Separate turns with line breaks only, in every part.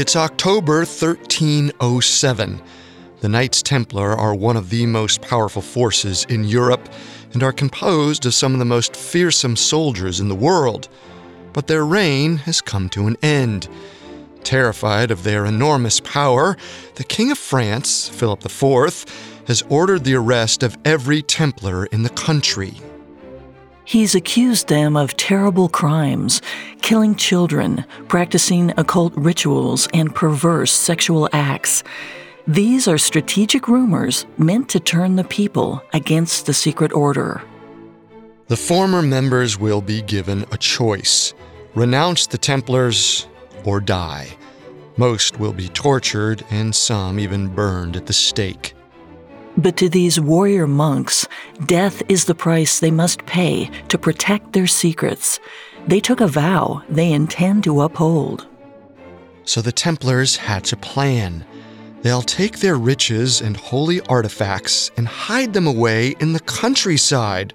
It's October 1307. The Knights Templar are one of the most powerful forces in Europe and are composed of some of the most fearsome soldiers in the world. But their reign has come to an end. Terrified of their enormous power, the King of France, Philip IV, has ordered the arrest of every Templar in the country.
He's accused them of terrible crimes, killing children, practicing occult rituals, and perverse sexual acts. These are strategic rumors meant to turn the people against the secret order.
The former members will be given a choice renounce the Templars or die. Most will be tortured, and some even burned at the stake.
But to these warrior monks, death is the price they must pay to protect their secrets. They took a vow they intend to uphold.
So the Templars hatch a plan. They'll take their riches and holy artifacts and hide them away in the countryside,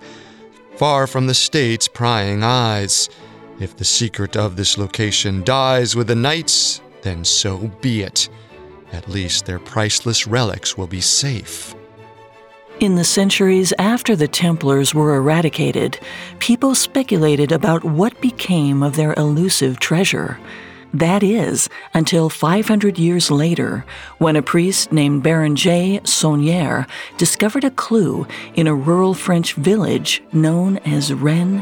far from the state's prying eyes. If the secret of this location dies with the knights, then so be it. At least their priceless relics will be safe.
In the centuries after the Templars were eradicated, people speculated about what became of their elusive treasure. That is, until 500 years later, when a priest named Berenger Saunière discovered a clue in a rural French village known as Rennes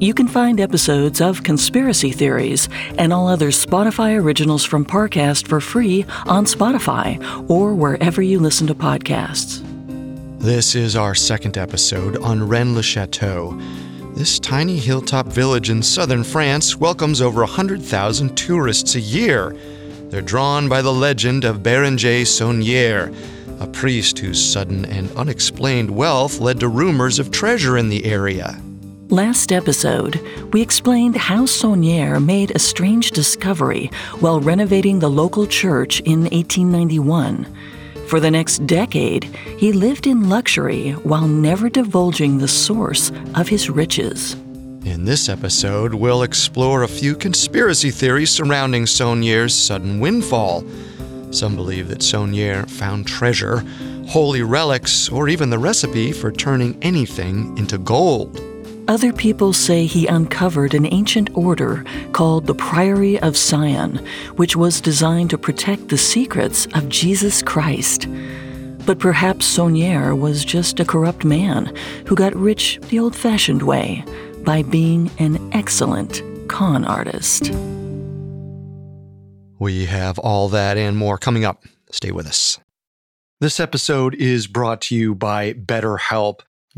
You can find episodes of Conspiracy Theories and all other Spotify originals from Parcast for free on Spotify or wherever you listen to podcasts.
This is our second episode on Rennes le Chateau. This tiny hilltop village in southern France welcomes over 100,000 tourists a year. They're drawn by the legend of Berenger Saunière, a priest whose sudden and unexplained wealth led to rumors of treasure in the area.
Last episode, we explained how Saunière made a strange discovery while renovating the local church in 1891. For the next decade, he lived in luxury while never divulging the source of his riches.
In this episode, we'll explore a few conspiracy theories surrounding Saunière's sudden windfall. Some believe that Saunière found treasure, holy relics, or even the recipe for turning anything into gold.
Other people say he uncovered an ancient order called the Priory of Sion, which was designed to protect the secrets of Jesus Christ. But perhaps Saunière was just a corrupt man who got rich the old fashioned way by being an excellent con artist.
We have all that and more coming up. Stay with us. This episode is brought to you by BetterHelp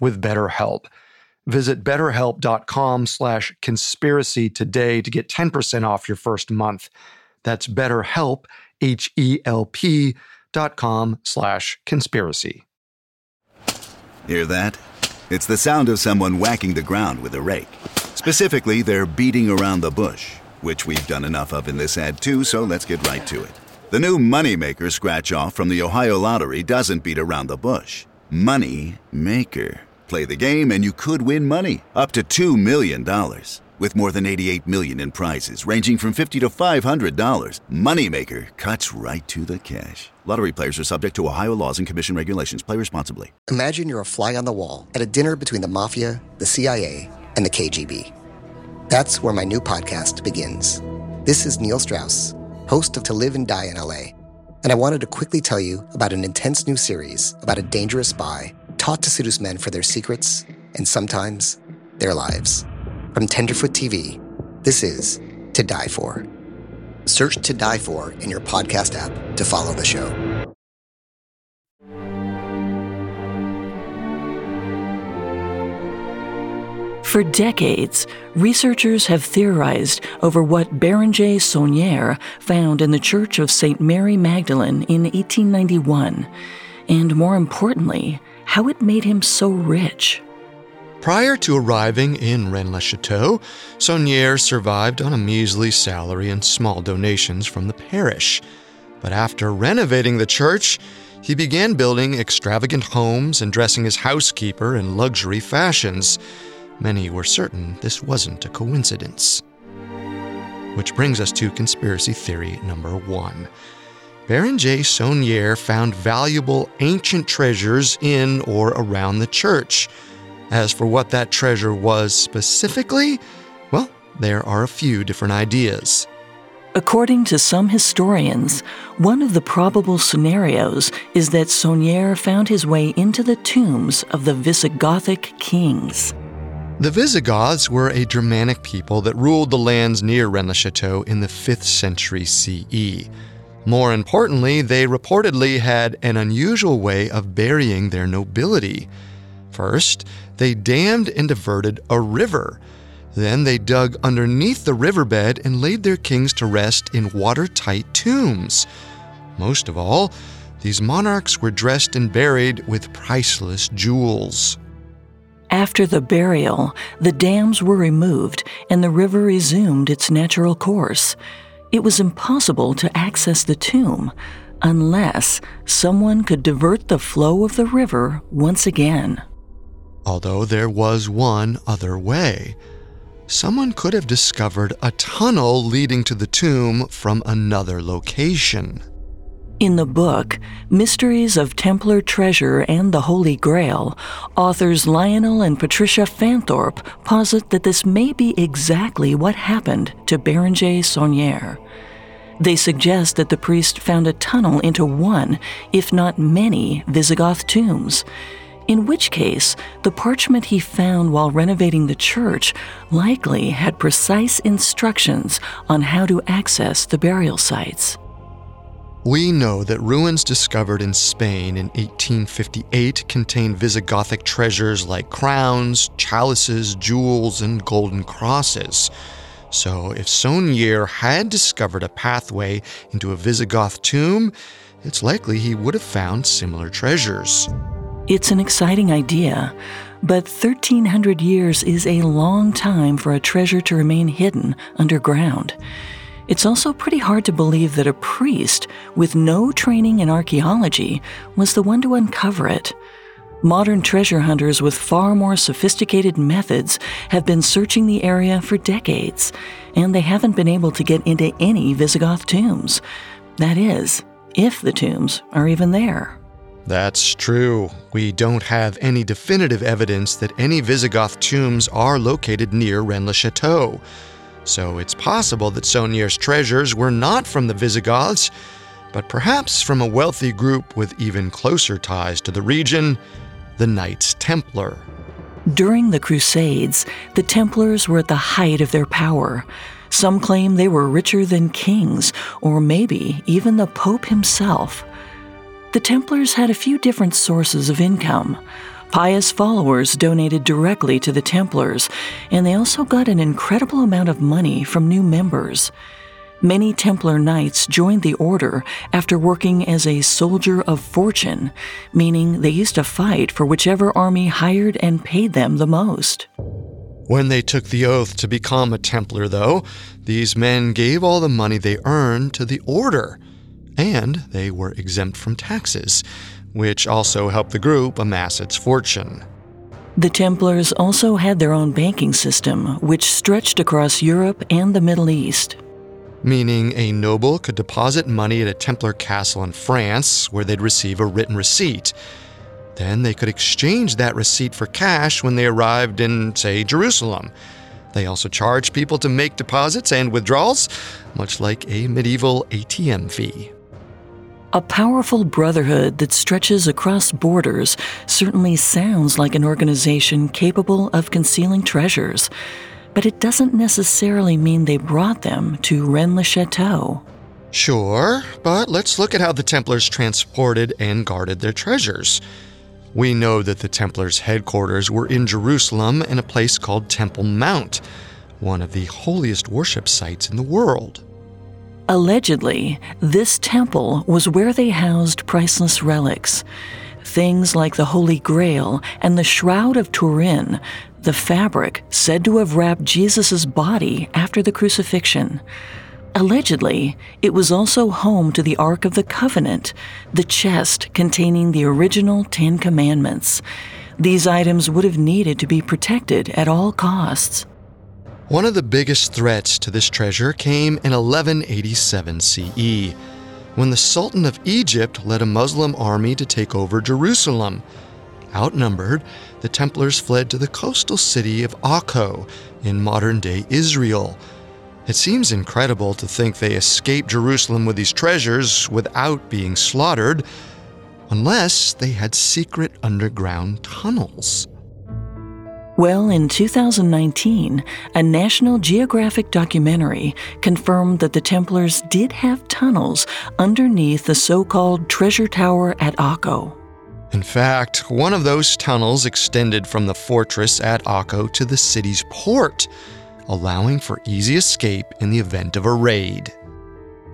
with BetterHelp. Visit betterhelp.com slash conspiracy today to get 10% off your first month. That's betterhelp, H-E-L-P dot com slash conspiracy.
Hear that? It's the sound of someone whacking the ground with a rake. Specifically, they're beating around the bush, which we've done enough of in this ad too, so let's get right to it. The new Moneymaker scratch off from the Ohio Lottery doesn't beat around the bush. Money Maker. Play the game and you could win money, up to $2 million. With more than 88 million in prizes ranging from 50 to $500, Moneymaker cuts right to the cash. Lottery players are subject to Ohio laws and commission regulations. Play responsibly.
Imagine you're a fly on the wall at a dinner between the mafia, the CIA, and the KGB. That's where my new podcast begins. This is Neil Strauss, host of To Live and Die in LA, and I wanted to quickly tell you about an intense new series about a dangerous spy taught to seduce men for their secrets and sometimes their lives. From Tenderfoot TV, this is To Die For. Search To Die For in your podcast app to follow the show.
For decades, researchers have theorized over what Berenger Saunière found in the Church of St. Mary Magdalene in 1891, and more importantly, how it made him so rich.
Prior to arriving in Rennes-le-Château, Saunière survived on a measly salary and small donations from the parish. But after renovating the church, he began building extravagant homes and dressing his housekeeper in luxury fashions. Many were certain this wasn't a coincidence. Which brings us to conspiracy theory number one. Berenger Saunière found valuable ancient treasures in or around the church. As for what that treasure was specifically, well, there are a few different ideas.
According to some historians, one of the probable scenarios is that Saunière found his way into the tombs of the Visigothic kings.
The Visigoths were a Germanic people that ruled the lands near Rennes-le-Château in the 5th century CE. More importantly, they reportedly had an unusual way of burying their nobility. First, they dammed and diverted a river. Then they dug underneath the riverbed and laid their kings to rest in watertight tombs. Most of all, these monarchs were dressed and buried with priceless jewels.
After the burial, the dams were removed and the river resumed its natural course. It was impossible to access the tomb unless someone could divert the flow of the river once again.
Although there was one other way. Someone could have discovered a tunnel leading to the tomb from another location.
In the book, Mysteries of Templar Treasure and the Holy Grail, authors Lionel and Patricia Fanthorpe posit that this may be exactly what happened to Berenger Saunière. They suggest that the priest found a tunnel into one, if not many, Visigoth tombs, in which case, the parchment he found while renovating the church likely had precise instructions on how to access the burial sites.
We know that ruins discovered in Spain in 1858 contain Visigothic treasures like crowns, chalices, jewels, and golden crosses. So, if Saunière had discovered a pathway into a Visigoth tomb, it's likely he would have found similar treasures.
It's an exciting idea, but 1300 years is a long time for a treasure to remain hidden underground. It's also pretty hard to believe that a priest with no training in archaeology was the one to uncover it. Modern treasure hunters with far more sophisticated methods have been searching the area for decades, and they haven't been able to get into any Visigoth tombs. That is, if the tombs are even there.
That's true. We don't have any definitive evidence that any Visigoth tombs are located near Rennes-le-Château. So it's possible that Saunière's treasures were not from the Visigoths, but perhaps from a wealthy group with even closer ties to the region, the Knights Templar.
During the Crusades, the Templars were at the height of their power. Some claim they were richer than kings, or maybe even the Pope himself. The Templars had a few different sources of income. Pious followers donated directly to the Templars, and they also got an incredible amount of money from new members. Many Templar knights joined the order after working as a soldier of fortune, meaning they used to fight for whichever army hired and paid them the most.
When they took the oath to become a Templar, though, these men gave all the money they earned to the order, and they were exempt from taxes, which also helped the group amass its fortune.
The Templars also had their own banking system, which stretched across Europe and the Middle East.
Meaning a noble could deposit money at a Templar castle in France, where they'd receive a written receipt. Then they could exchange that receipt for cash when they arrived in, say, Jerusalem. They also charged people to make deposits and withdrawals, much like a medieval ATM fee.
A powerful brotherhood that stretches across borders certainly sounds like an organization capable of concealing treasures, but it doesn't necessarily mean they brought them to Rennes le Chateau.
Sure, but let's look at how the Templars transported and guarded their treasures. We know that the Templars' headquarters were in Jerusalem in a place called Temple Mount, one of the holiest worship sites in the world.
Allegedly, this temple was where they housed priceless relics. Things like the Holy Grail and the Shroud of Turin, the fabric said to have wrapped Jesus' body after the crucifixion. Allegedly, it was also home to the Ark of the Covenant, the chest containing the original Ten Commandments. These items would have needed to be protected at all costs.
One of the biggest threats to this treasure came in 1187 CE, when the Sultan of Egypt led a Muslim army to take over Jerusalem. Outnumbered, the Templars fled to the coastal city of Akko in modern day Israel. It seems incredible to think they escaped Jerusalem with these treasures without being slaughtered, unless they had secret underground tunnels.
Well, in 2019, a National Geographic documentary confirmed that the Templars did have tunnels underneath the so called Treasure Tower at Akko.
In fact, one of those tunnels extended from the fortress at Akko to the city's port, allowing for easy escape in the event of a raid.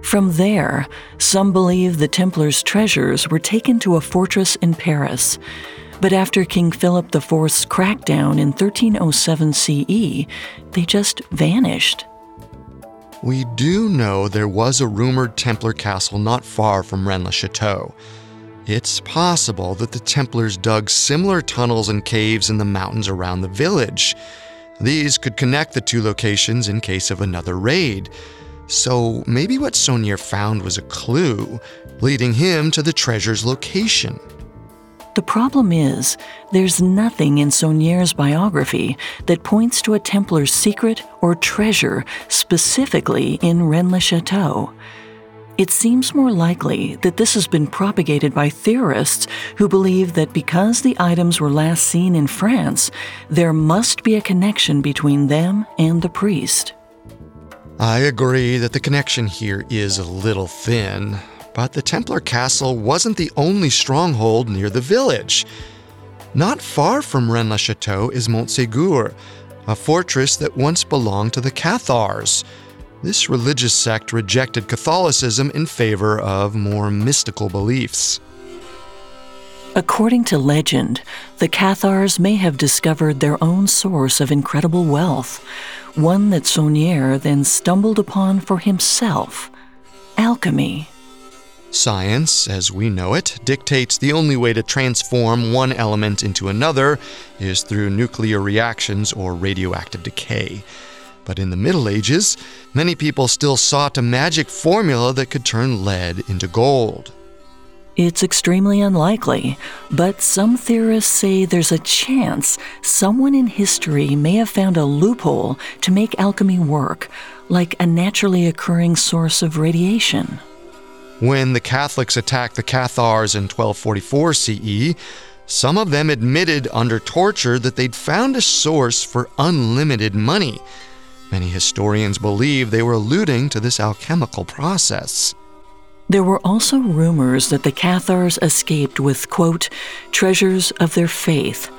From there, some believe the Templars' treasures were taken to a fortress in Paris. But after King Philip IV's crackdown in 1307 CE, they just vanished.
We do know there was a rumored Templar castle not far from Rennes le Chateau. It's possible that the Templars dug similar tunnels and caves in the mountains around the village. These could connect the two locations in case of another raid. So maybe what Saunier found was a clue, leading him to the treasure's location.
The problem is, there's nothing in Saunier's biography that points to a Templar's secret or treasure specifically in Rennes le Chateau. It seems more likely that this has been propagated by theorists who believe that because the items were last seen in France, there must be a connection between them and the priest.
I agree that the connection here is a little thin, but the Templar castle wasn't the only stronghold near the village. Not far from Rennes le Chateau is Montségur, a fortress that once belonged to the Cathars. This religious sect rejected Catholicism in favor of more mystical beliefs.
According to legend, the Cathars may have discovered their own source of incredible wealth, one that Saunier then stumbled upon for himself alchemy.
Science, as we know it, dictates the only way to transform one element into another is through nuclear reactions or radioactive decay. But in the Middle Ages, many people still sought a magic formula that could turn lead into gold.
It's extremely unlikely, but some theorists say there's a chance someone in history may have found a loophole to make alchemy work, like a naturally occurring source of radiation.
When the Catholics attacked the Cathars in 1244 CE, some of them admitted under torture that they'd found a source for unlimited money. Many historians believe they were alluding to this alchemical process.
There were also rumors that the Cathars escaped with, quote, treasures of their faith,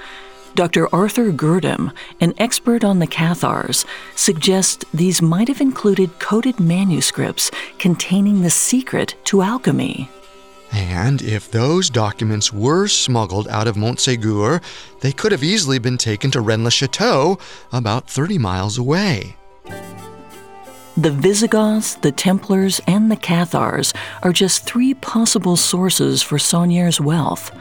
Dr. Arthur Guirdham, an expert on the Cathars, suggests these might have included coded manuscripts containing the secret to alchemy.
And if those documents were smuggled out of Montségur, they could have easily been taken to Rennes le Chateau, about 30 miles away.
The Visigoths, the Templars, and the Cathars are just three possible sources for Saunier's wealth.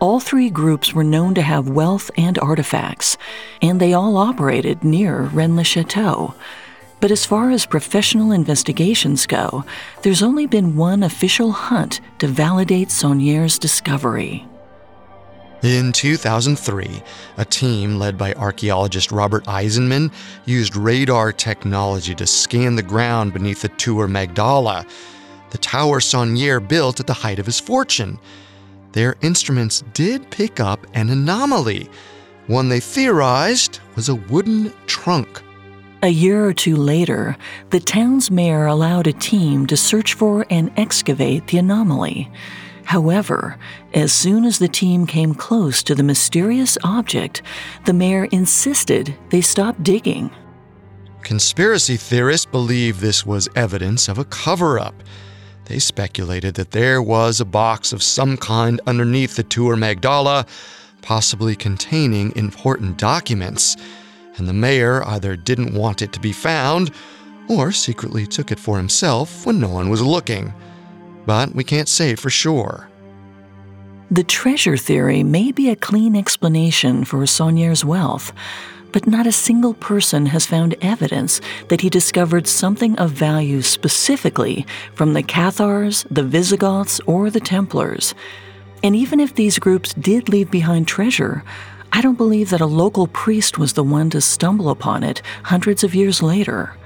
All three groups were known to have wealth and artifacts, and they all operated near Rennes le Chateau. But as far as professional investigations go, there's only been one official hunt to validate Saunier's discovery.
In 2003, a team led by archaeologist Robert Eisenman used radar technology to scan the ground beneath the Tour Magdala, the tower Saunier built at the height of his fortune. Their instruments did pick up an anomaly. One they theorized was a wooden trunk.
A year or two later, the town's mayor allowed a team to search for and excavate the anomaly. However, as soon as the team came close to the mysterious object, the mayor insisted they stop digging.
Conspiracy theorists believe this was evidence of a cover up. They speculated that there was a box of some kind underneath the Tour Magdala, possibly containing important documents and the mayor either didn't want it to be found or secretly took it for himself when no one was looking. But we can't say for sure.
The treasure theory may be a clean explanation for Saunier's wealth, but not a single person has found evidence that he discovered something of value specifically from the Cathars, the Visigoths, or the Templars. And even if these groups did leave behind treasure, I don't believe that a local priest was the one to stumble upon it hundreds of years later.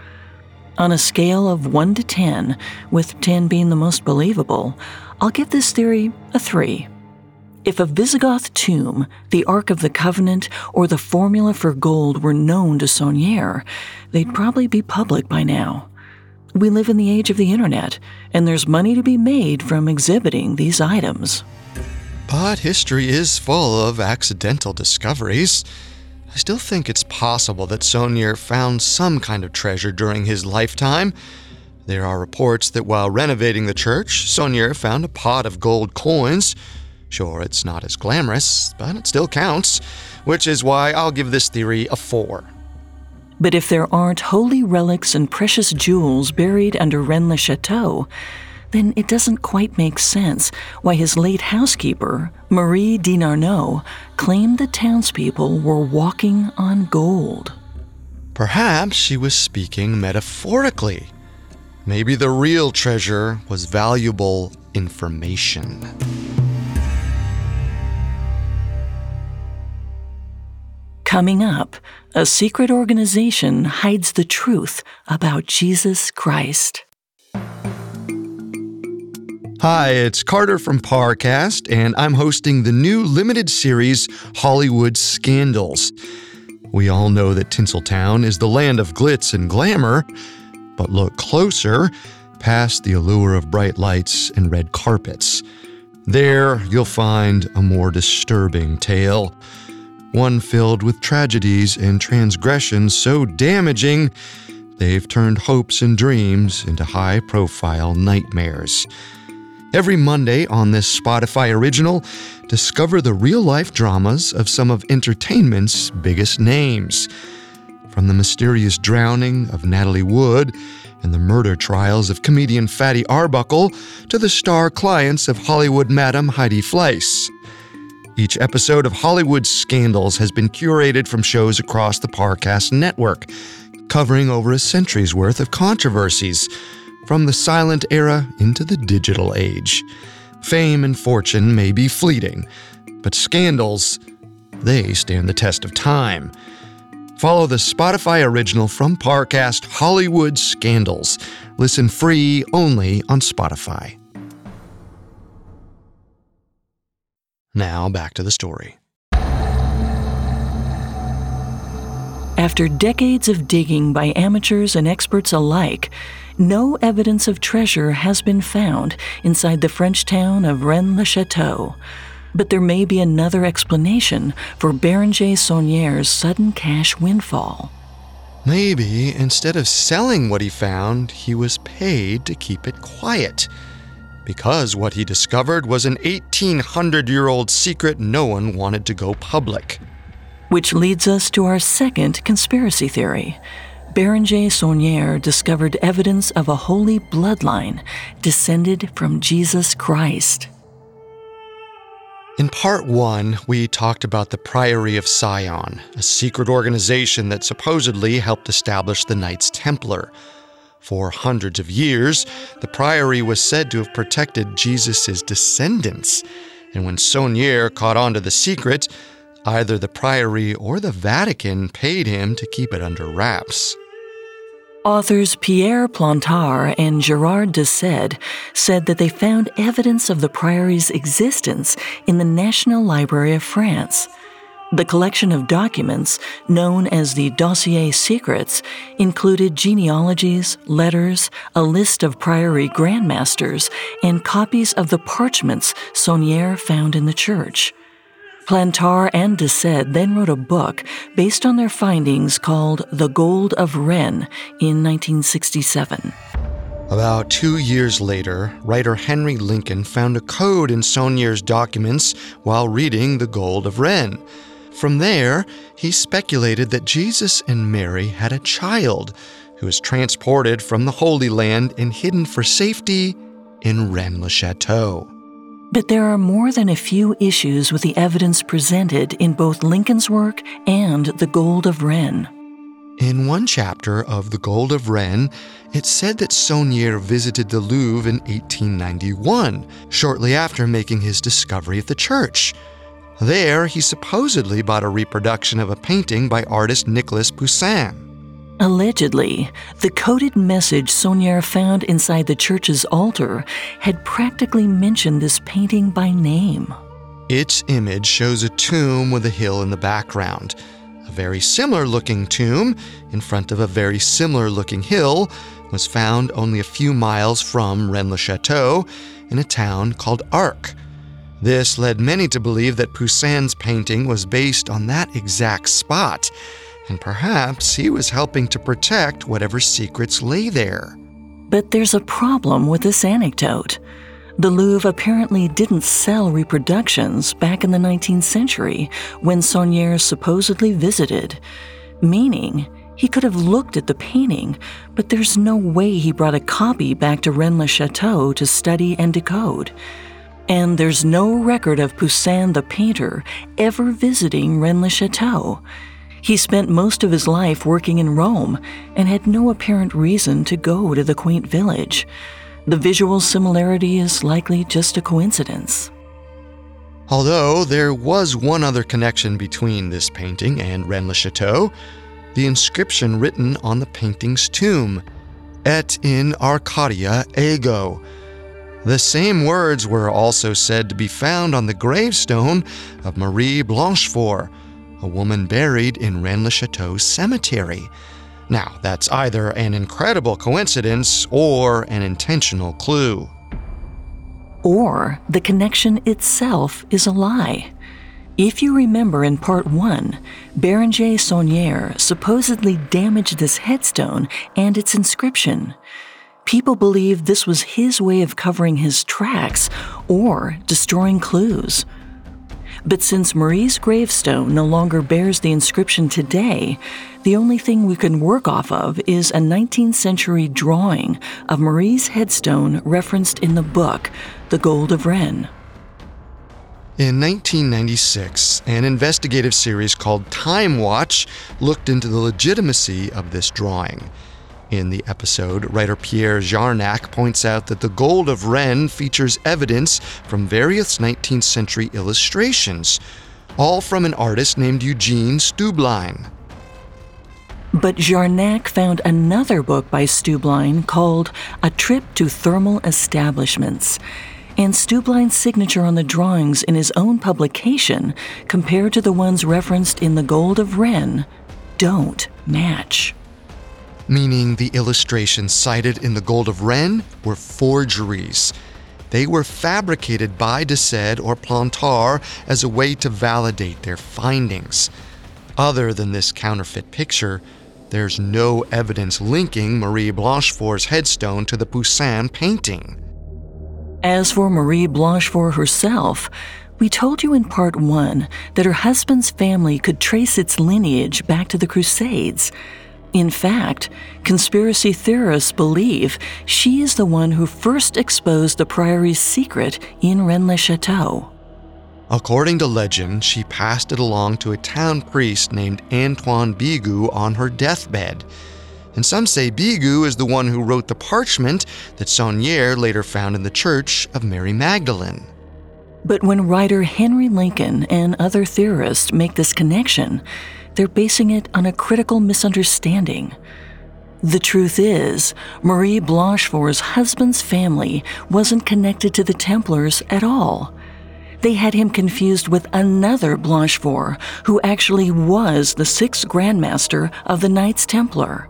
On a scale of 1 to 10, with 10 being the most believable, I'll give this theory a 3. If a Visigoth tomb, the Ark of the Covenant, or the formula for gold were known to Saunier, they'd probably be public by now. We live in the age of the internet, and there's money to be made from exhibiting these items.
But history is full of accidental discoveries. I still think it's possible that Saunier found some kind of treasure during his lifetime. There are reports that while renovating the church, Saunier found a pot of gold coins. Sure, it's not as glamorous, but it still counts, which is why I'll give this theory a 4.
But if there aren't holy relics and precious jewels buried under Rennes le Chateau, then it doesn't quite make sense why his late housekeeper, Marie Denarnaud, claimed the townspeople were walking on gold.
Perhaps she was speaking metaphorically. Maybe the real treasure was valuable information.
Coming up, a secret organization hides the truth about Jesus Christ.
Hi, it's Carter from Parcast, and I'm hosting the new limited series Hollywood Scandals. We all know that Tinseltown is the land of glitz and glamour, but look closer past the allure of bright lights and red carpets. There, you'll find a more disturbing tale. One filled with tragedies and transgressions so damaging they've turned hopes and dreams into high profile nightmares. Every Monday on this Spotify original, discover the real life dramas of some of entertainment's biggest names. From the mysterious drowning of Natalie Wood and the murder trials of comedian Fatty Arbuckle to the star clients of Hollywood Madam Heidi Fleiss. Each episode of Hollywood Scandals has been curated from shows across the Parcast network, covering over a century's worth of controversies from the silent era into the digital age. Fame and fortune may be fleeting, but scandals, they stand the test of time. Follow the Spotify original from Parcast Hollywood Scandals. Listen free only on Spotify. Now back to the story.
After decades of digging by amateurs and experts alike, no evidence of treasure has been found inside the French town of Rennes le Chateau. But there may be another explanation for Berenger Saunier's sudden cash windfall.
Maybe instead of selling what he found, he was paid to keep it quiet. Because what he discovered was an 1800 year old secret no one wanted to go public.
Which leads us to our second conspiracy theory. Berenger Saunier discovered evidence of a holy bloodline descended from Jesus Christ.
In part one, we talked about the Priory of Sion, a secret organization that supposedly helped establish the Knights Templar. For hundreds of years, the priory was said to have protected Jesus' descendants. And when Saunier caught on to the secret, either the priory or the Vatican paid him to keep it under wraps.
Authors Pierre Plantard and Gerard de Sede said that they found evidence of the priory's existence in the National Library of France. The collection of documents, known as the Dossier Secrets, included genealogies, letters, a list of priory grandmasters, and copies of the parchments Saunier found in the church. Plantard and de Sede then wrote a book based on their findings called The Gold of Rennes in 1967.
About two years later, writer Henry Lincoln found a code in Saunier's documents while reading The Gold of Rennes. From there, he speculated that Jesus and Mary had a child who was transported from the Holy Land and hidden for safety in Rennes le Chateau.
But there are more than a few issues with the evidence presented in both Lincoln's work and The Gold of Rennes.
In one chapter of The Gold of Rennes, it said that Saunier visited the Louvre in 1891, shortly after making his discovery of the church. There, he supposedly bought a reproduction of a painting by artist Nicolas Poussin.
Allegedly, the coded message Saunier found inside the church's altar had practically mentioned this painting by name.
Its image shows a tomb with a hill in the background. A very similar looking tomb, in front of a very similar looking hill, was found only a few miles from Rennes le Chateau in a town called Arques. This led many to believe that Poussin's painting was based on that exact spot and perhaps he was helping to protect whatever secrets lay there.
But there's a problem with this anecdote. The Louvre apparently didn't sell reproductions back in the 19th century when Saunier supposedly visited, meaning he could have looked at the painting, but there's no way he brought a copy back to Rennes le Chateau to study and decode. And there's no record of Poussin the painter ever visiting Rennes le Chateau. He spent most of his life working in Rome and had no apparent reason to go to the quaint village. The visual similarity is likely just a coincidence.
Although there was one other connection between this painting and Rennes le Chateau the inscription written on the painting's tomb, Et in Arcadia ego. The same words were also said to be found on the gravestone of Marie Blanchefort, a woman buried in Rennes le Chateau cemetery. Now, that's either an incredible coincidence or an intentional clue.
Or the connection itself is a lie. If you remember in part one, Berenger Saunier supposedly damaged this headstone and its inscription. People believe this was his way of covering his tracks or destroying clues. But since Marie's gravestone no longer bears the inscription today, the only thing we can work off of is a 19th century drawing of Marie's headstone referenced in the book, The Gold of Rennes.
In 1996, an investigative series called Time Watch looked into the legitimacy of this drawing. In the episode, writer Pierre Jarnac points out that the Gold of Rennes features evidence from various 19th century illustrations, all from an artist named Eugene Stublein.
But Jarnac found another book by Stublein called A Trip to Thermal Establishments. And Stublein's signature on the drawings in his own publication, compared to the ones referenced in The Gold of Rennes, don't match
meaning the illustrations cited in the Gold of Rennes were forgeries. They were fabricated by de Sede or Plantard as a way to validate their findings. Other than this counterfeit picture, there's no evidence linking Marie Blanchefort's headstone to the Poussin painting.
As for Marie Blanchefort herself, we told you in part one that her husband's family could trace its lineage back to the Crusades. In fact, conspiracy theorists believe she is the one who first exposed the priory's secret in Rennes le Chateau.
According to legend, she passed it along to a town priest named Antoine Bigot on her deathbed. And some say Bigot is the one who wrote the parchment that Saunière later found in the church of Mary Magdalene.
But when writer Henry Lincoln and other theorists make this connection, they're basing it on a critical misunderstanding. The truth is, Marie Blanchefort's husband's family wasn't connected to the Templars at all. They had him confused with another Blanchefort, who actually was the sixth Grandmaster of the Knights Templar.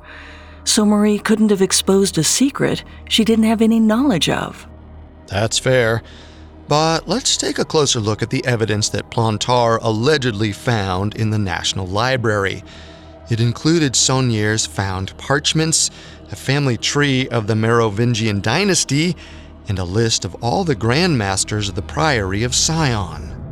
So Marie couldn't have exposed a secret she didn't have any knowledge of.
That's fair. But let's take a closer look at the evidence that Plantard allegedly found in the National Library. It included Saunière's found parchments, a family tree of the Merovingian dynasty, and a list of all the grandmasters of the Priory of Sion.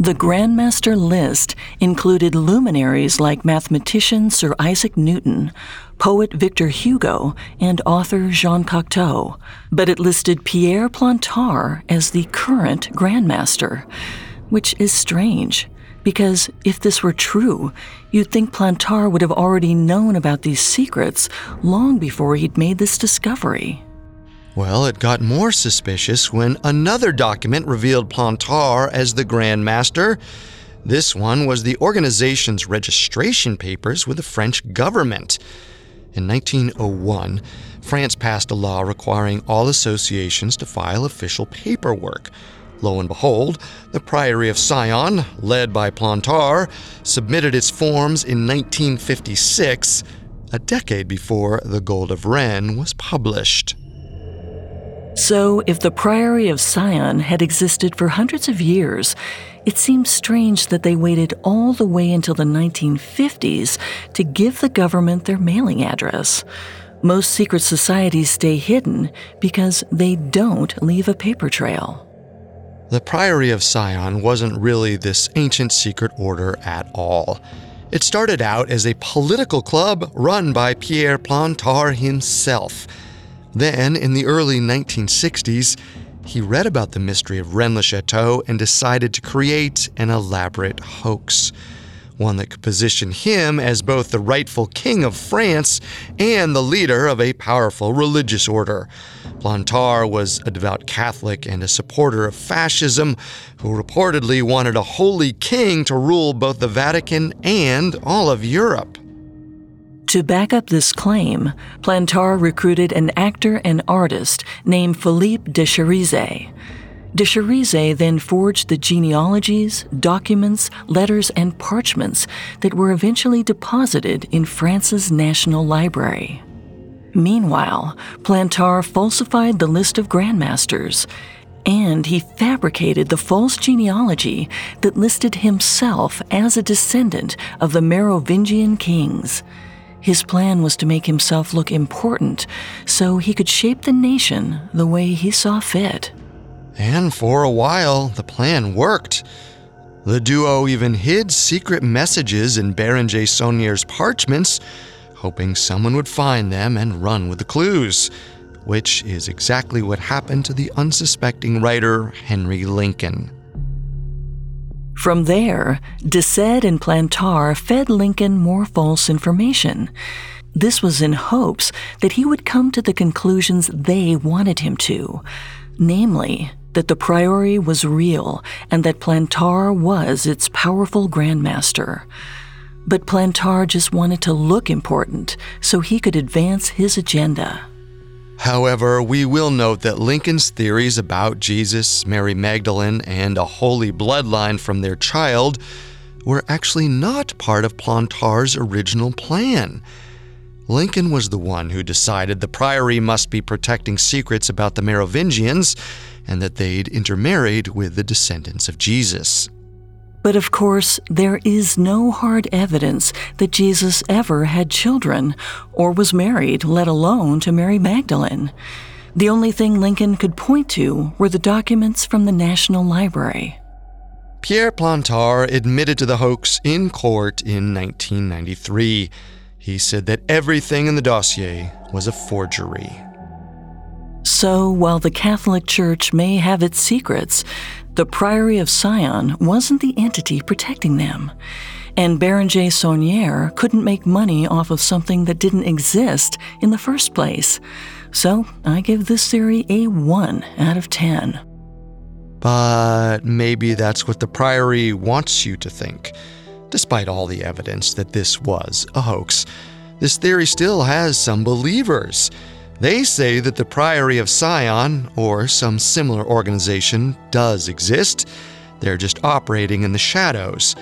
The Grandmaster list included luminaries like mathematician Sir Isaac Newton, poet Victor Hugo, and author Jean Cocteau, but it listed Pierre Plantard as the current Grandmaster, which is strange. Because if this were true, you'd think Plantard would have already known about these secrets long before he'd made this discovery.
Well, it got more suspicious when another document revealed Plantard as the Grand Master. This one was the organization's registration papers with the French government. In 1901, France passed a law requiring all associations to file official paperwork. Lo and behold, the Priory of Sion, led by Plantard, submitted its forms in 1956, a decade before The Gold of Rennes was published.
So, if the Priory of Sion had existed for hundreds of years, it seems strange that they waited all the way until the 1950s to give the government their mailing address. Most secret societies stay hidden because they don't leave a paper trail.
The Priory of Sion wasn't really this ancient secret order at all. It started out as a political club run by Pierre Plantard himself then, in the early 1960s, he read about the mystery of Rennes le Chateau and decided to create an elaborate hoax. One that could position him as both the rightful king of France and the leader of a powerful religious order. Plantard was a devout Catholic and a supporter of fascism who reportedly wanted a holy king to rule both the Vatican and all of Europe.
To back up this claim, Plantard recruited an actor and artist named Philippe de Chérisey. De Chérisey then forged the genealogies, documents, letters, and parchments that were eventually deposited in France's National Library. Meanwhile, Plantard falsified the list of grandmasters, and he fabricated the false genealogy that listed himself as a descendant of the Merovingian kings. His plan was to make himself look important so he could shape the nation the way he saw fit.
And for a while, the plan worked. The duo even hid secret messages in Berenger Saunière's parchments, hoping someone would find them and run with the clues, which is exactly what happened to the unsuspecting writer Henry Lincoln.
From there, de Sede and Plantard fed Lincoln more false information. This was in hopes that he would come to the conclusions they wanted him to, namely, that the Priory was real and that Plantard was its powerful grandmaster. But Plantard just wanted to look important so he could advance his agenda.
However, we will note that Lincoln's theories about Jesus, Mary Magdalene, and a holy bloodline from their child were actually not part of Plantard's original plan. Lincoln was the one who decided the priory must be protecting secrets about the Merovingians and that they'd intermarried with the descendants of Jesus.
But of course, there is no hard evidence that Jesus ever had children or was married, let alone to Mary Magdalene. The only thing Lincoln could point to were the documents from the National Library.
Pierre Plantard admitted to the hoax in court in 1993. He said that everything in the dossier was a forgery.
So, while the Catholic Church may have its secrets, the Priory of Sion wasn't the entity protecting them. And Berenger Saunier couldn't make money off of something that didn't exist in the first place. So, I give this theory a 1 out of 10.
But maybe that's what the Priory wants you to think. Despite all the evidence that this was a hoax, this theory still has some believers. They say that the Priory of Sion, or some similar organization, does exist. They're just operating in the shadows.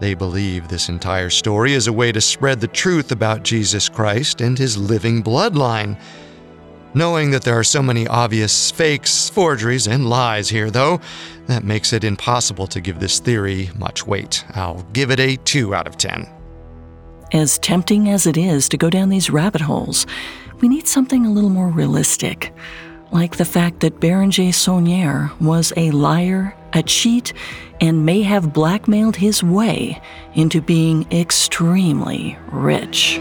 They believe this entire story is a way to spread the truth about Jesus Christ and his living bloodline. Knowing that there are so many obvious fakes, forgeries, and lies here, though, that makes it impossible to give this theory much weight. I'll give it a 2 out of 10.
As tempting as it is to go down these rabbit holes, we need something a little more realistic, like the fact that Berenger Saunier was a liar, a cheat, and may have blackmailed his way into being extremely rich.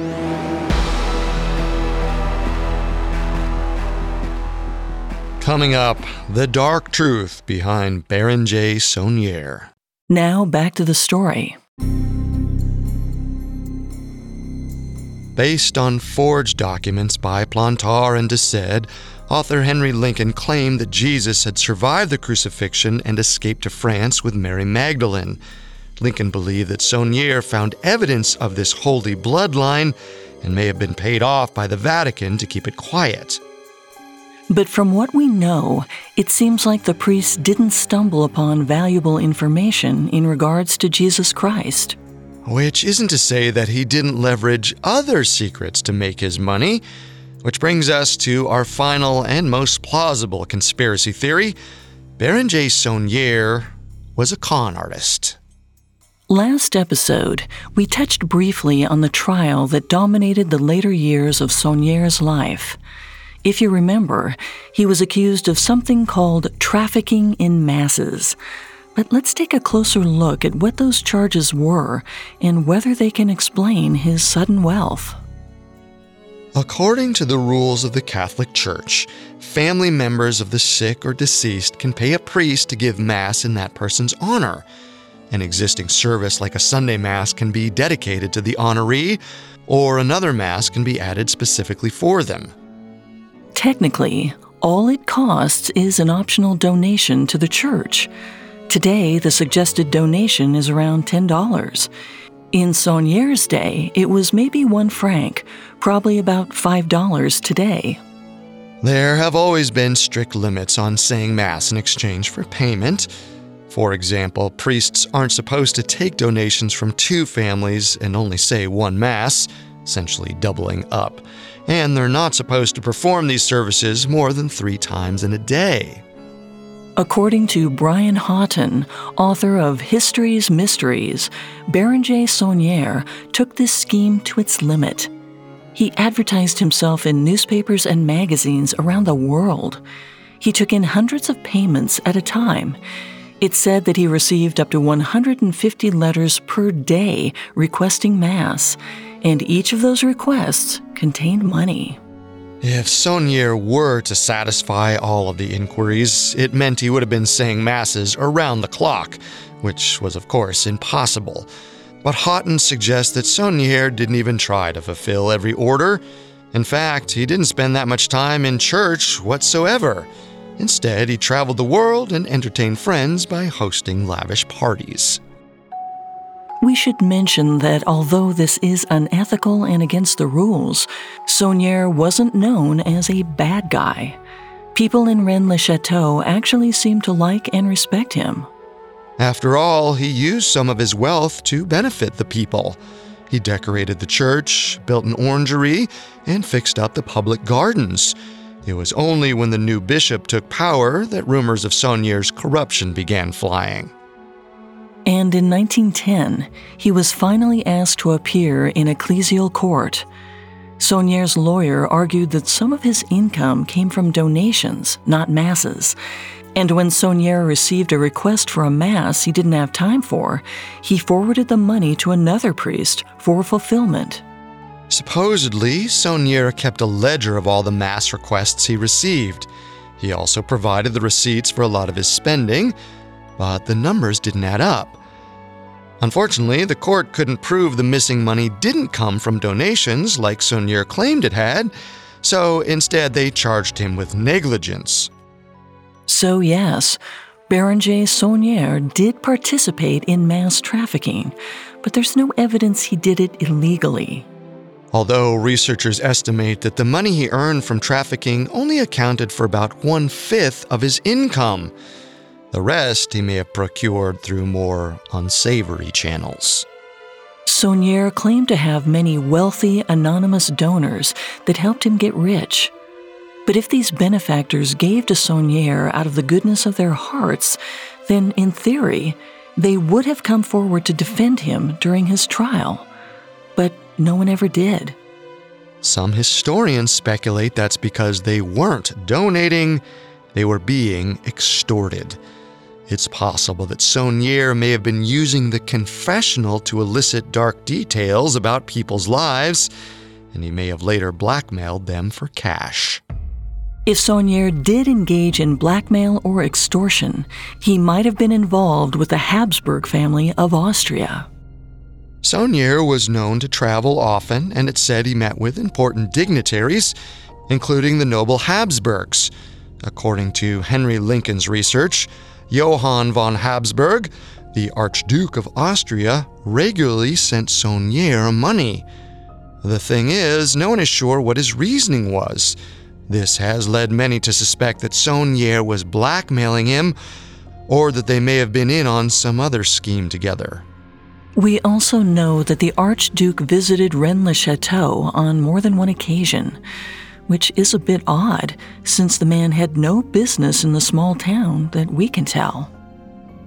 Coming up, the dark truth behind Berenger Saunier.
Now back to the story.
Based on forged documents by Plantard and de Sede, author Henry Lincoln claimed that Jesus had survived the crucifixion and escaped to France with Mary Magdalene. Lincoln believed that Saunier found evidence of this holy bloodline and may have been paid off by the Vatican to keep it quiet.
But from what we know, it seems like the priest didn't stumble upon valuable information in regards to Jesus Christ.
Which isn't to say that he didn't leverage other secrets to make his money. Which brings us to our final and most plausible conspiracy theory Berenger Saunier was a con artist.
Last episode, we touched briefly on the trial that dominated the later years of Saunier's life. If you remember, he was accused of something called trafficking in masses. But let's take a closer look at what those charges were and whether they can explain his sudden wealth.
According to the rules of the Catholic Church, family members of the sick or deceased can pay a priest to give Mass in that person's honor. An existing service like a Sunday Mass can be dedicated to the honoree, or another Mass can be added specifically for them.
Technically, all it costs is an optional donation to the church. Today, the suggested donation is around $10. In Saunier's day, it was maybe one franc, probably about $5 today.
There have always been strict limits on saying Mass in exchange for payment. For example, priests aren't supposed to take donations from two families and only say one Mass, essentially doubling up. And they're not supposed to perform these services more than three times in a day.
According to Brian Haughton, author of History's Mysteries, Berenger Saunier took this scheme to its limit. He advertised himself in newspapers and magazines around the world. He took in hundreds of payments at a time. It said that he received up to 150 letters per day requesting Mass, and each of those requests contained money.
If Saunier were to satisfy all of the inquiries, it meant he would have been saying masses around the clock, which was, of course, impossible. But Haughton suggests that Saunier didn't even try to fulfill every order. In fact, he didn't spend that much time in church whatsoever. Instead, he traveled the world and entertained friends by hosting lavish parties.
We should mention that although this is unethical and against the rules, Saunier wasn't known as a bad guy. People in Rennes le Chateau actually seemed to like and respect him.
After all, he used some of his wealth to benefit the people. He decorated the church, built an orangery, and fixed up the public gardens. It was only when the new bishop took power that rumors of Saunier's corruption began flying.
And in 1910, he was finally asked to appear in ecclesial court. Saunier's lawyer argued that some of his income came from donations, not masses. And when Saunier received a request for a mass he didn't have time for, he forwarded the money to another priest for fulfillment.
Supposedly, Saunier kept a ledger of all the mass requests he received. He also provided the receipts for a lot of his spending, but the numbers didn't add up. Unfortunately, the court couldn't prove the missing money didn't come from donations like Saunier claimed it had, so instead they charged him with negligence.
So, yes, Berenger Saunier did participate in mass trafficking, but there's no evidence he did it illegally.
Although researchers estimate that the money he earned from trafficking only accounted for about one fifth of his income. The rest he may have procured through more unsavory channels.
Saunier claimed to have many wealthy, anonymous donors that helped him get rich. But if these benefactors gave to Saunier out of the goodness of their hearts, then in theory, they would have come forward to defend him during his trial. But no one ever did.
Some historians speculate that's because they weren't donating, they were being extorted. It's possible that Saunier may have been using the confessional to elicit dark details about people's lives, and he may have later blackmailed them for cash.
If Saunier did engage in blackmail or extortion, he might have been involved with the Habsburg family of Austria.
Saunier was known to travel often, and it's said he met with important dignitaries, including the noble Habsburgs. According to Henry Lincoln's research, Johann von Habsburg, the Archduke of Austria, regularly sent Saunier money. The thing is, no one is sure what his reasoning was. This has led many to suspect that Saunier was blackmailing him, or that they may have been in on some other scheme together.
We also know that the Archduke visited Rennes le Chateau on more than one occasion which is a bit odd since the man had no business in the small town that we can tell.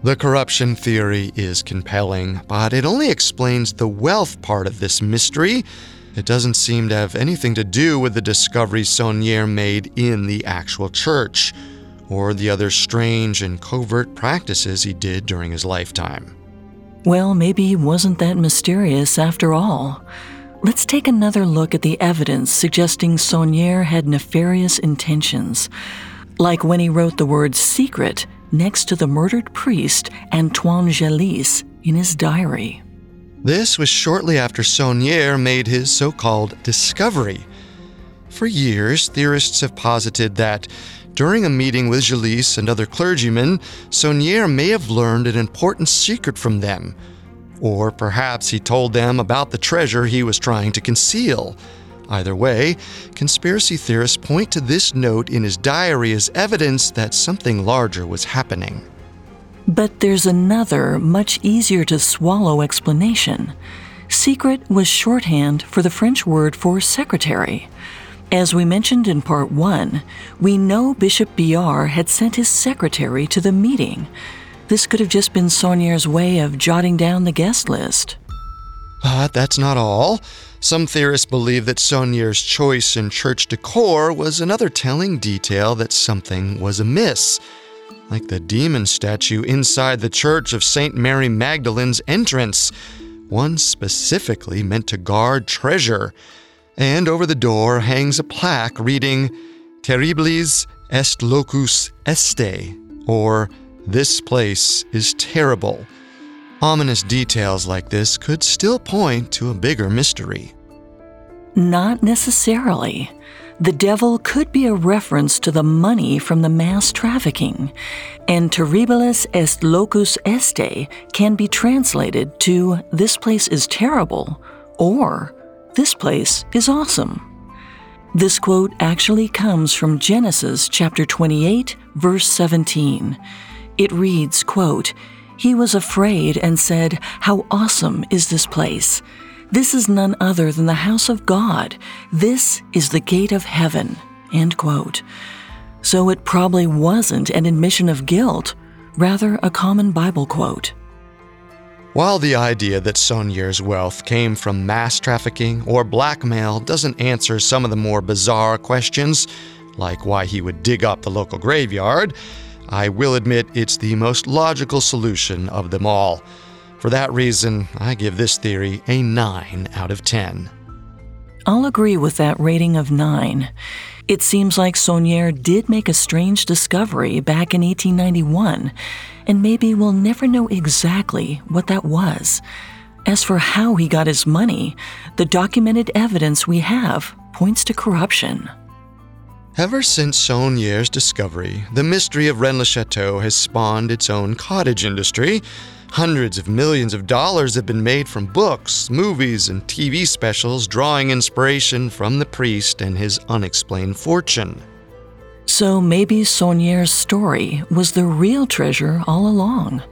The corruption theory is compelling, but it only explains the wealth part of this mystery. It doesn't seem to have anything to do with the discoveries Saunier made in the actual church, or the other strange and covert practices he did during his lifetime.
Well, maybe he wasn't that mysterious after all. Let's take another look at the evidence suggesting Saunier had nefarious intentions, like when he wrote the word secret next to the murdered priest Antoine Gélis in his diary.
This was shortly after Saunier made his so called discovery. For years, theorists have posited that during a meeting with Gélis and other clergymen, Saunier may have learned an important secret from them or perhaps he told them about the treasure he was trying to conceal. Either way, conspiracy theorists point to this note in his diary as evidence that something larger was happening.
But there's another, much easier to swallow explanation. Secret was shorthand for the French word for secretary. As we mentioned in part one, we know Bishop Billard had sent his secretary to the meeting. This could have just been Saunier's way of jotting down the guest list.
But that's not all. Some theorists believe that Saunier's choice in church decor was another telling detail that something was amiss. Like the demon statue inside the church of St. Mary Magdalene's entrance, one specifically meant to guard treasure. And over the door hangs a plaque reading Terribilis est locus iste, or this place is terrible. Ominous details like this could still point to a bigger mystery.
Not necessarily. The devil could be a reference to the money from the mass trafficking, and terribilis est locus iste can be translated to this place is terrible or this place is awesome. This quote actually comes from Genesis chapter 28 verse 17. It reads, quote, He was afraid and said, How awesome is this place! This is none other than the house of God. This is the gate of heaven. End quote. So it probably wasn't an admission of guilt, rather, a common Bible quote.
While the idea that Saunier's wealth came from mass trafficking or blackmail doesn't answer some of the more bizarre questions, like why he would dig up the local graveyard, I will admit it's the most logical solution of them all. For that reason, I give this theory a 9 out of 10.
I'll agree with that rating of 9. It seems like Saunier did make a strange discovery back in 1891 and maybe we'll never know exactly what that was. As for how he got his money, the documented evidence we have points to corruption.
Ever since Saunier's discovery, the mystery of Rennes le Chateau has spawned its own cottage industry. Hundreds of millions of dollars have been made from books, movies, and TV specials drawing inspiration from the priest and his unexplained fortune.
So maybe Saunier's story was the real treasure all along,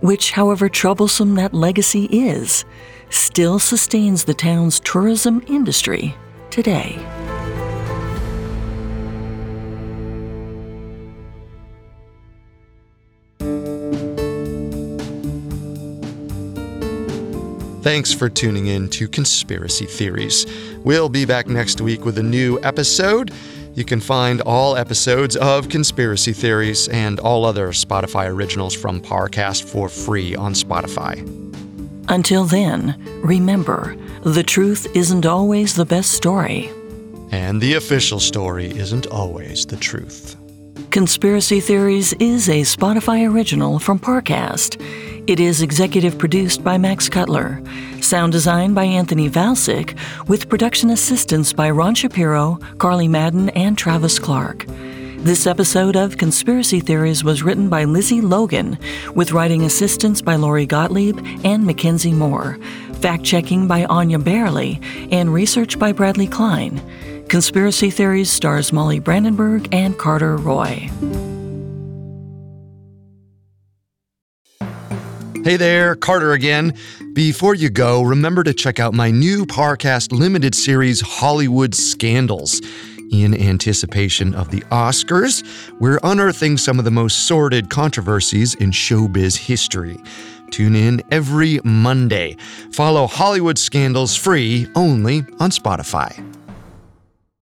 which, however troublesome that legacy is, still sustains the town's tourism industry today.
Thanks for tuning in to Conspiracy Theories. We'll be back next week with a new episode. You can find all episodes of Conspiracy Theories and all other Spotify originals from Parcast for free on Spotify.
Until then, remember the truth isn't always the best story.
And the official story isn't always the truth.
Conspiracy Theories is a Spotify original from Parcast. It is executive produced by Max Cutler, sound design by Anthony Valsic, with production assistance by Ron Shapiro, Carly Madden, and Travis Clark. This episode of Conspiracy Theories was written by Lizzie Logan, with writing assistance by Lori Gottlieb and Mackenzie Moore, fact checking by Anya Barely, and research by Bradley Klein. Conspiracy Theories stars Molly Brandenburg and Carter Roy.
Hey there, Carter again. Before you go, remember to check out my new Parcast limited series, Hollywood Scandals. In anticipation of the Oscars, we're unearthing some of the most sordid controversies in showbiz history. Tune in every Monday. Follow Hollywood Scandals free only on Spotify.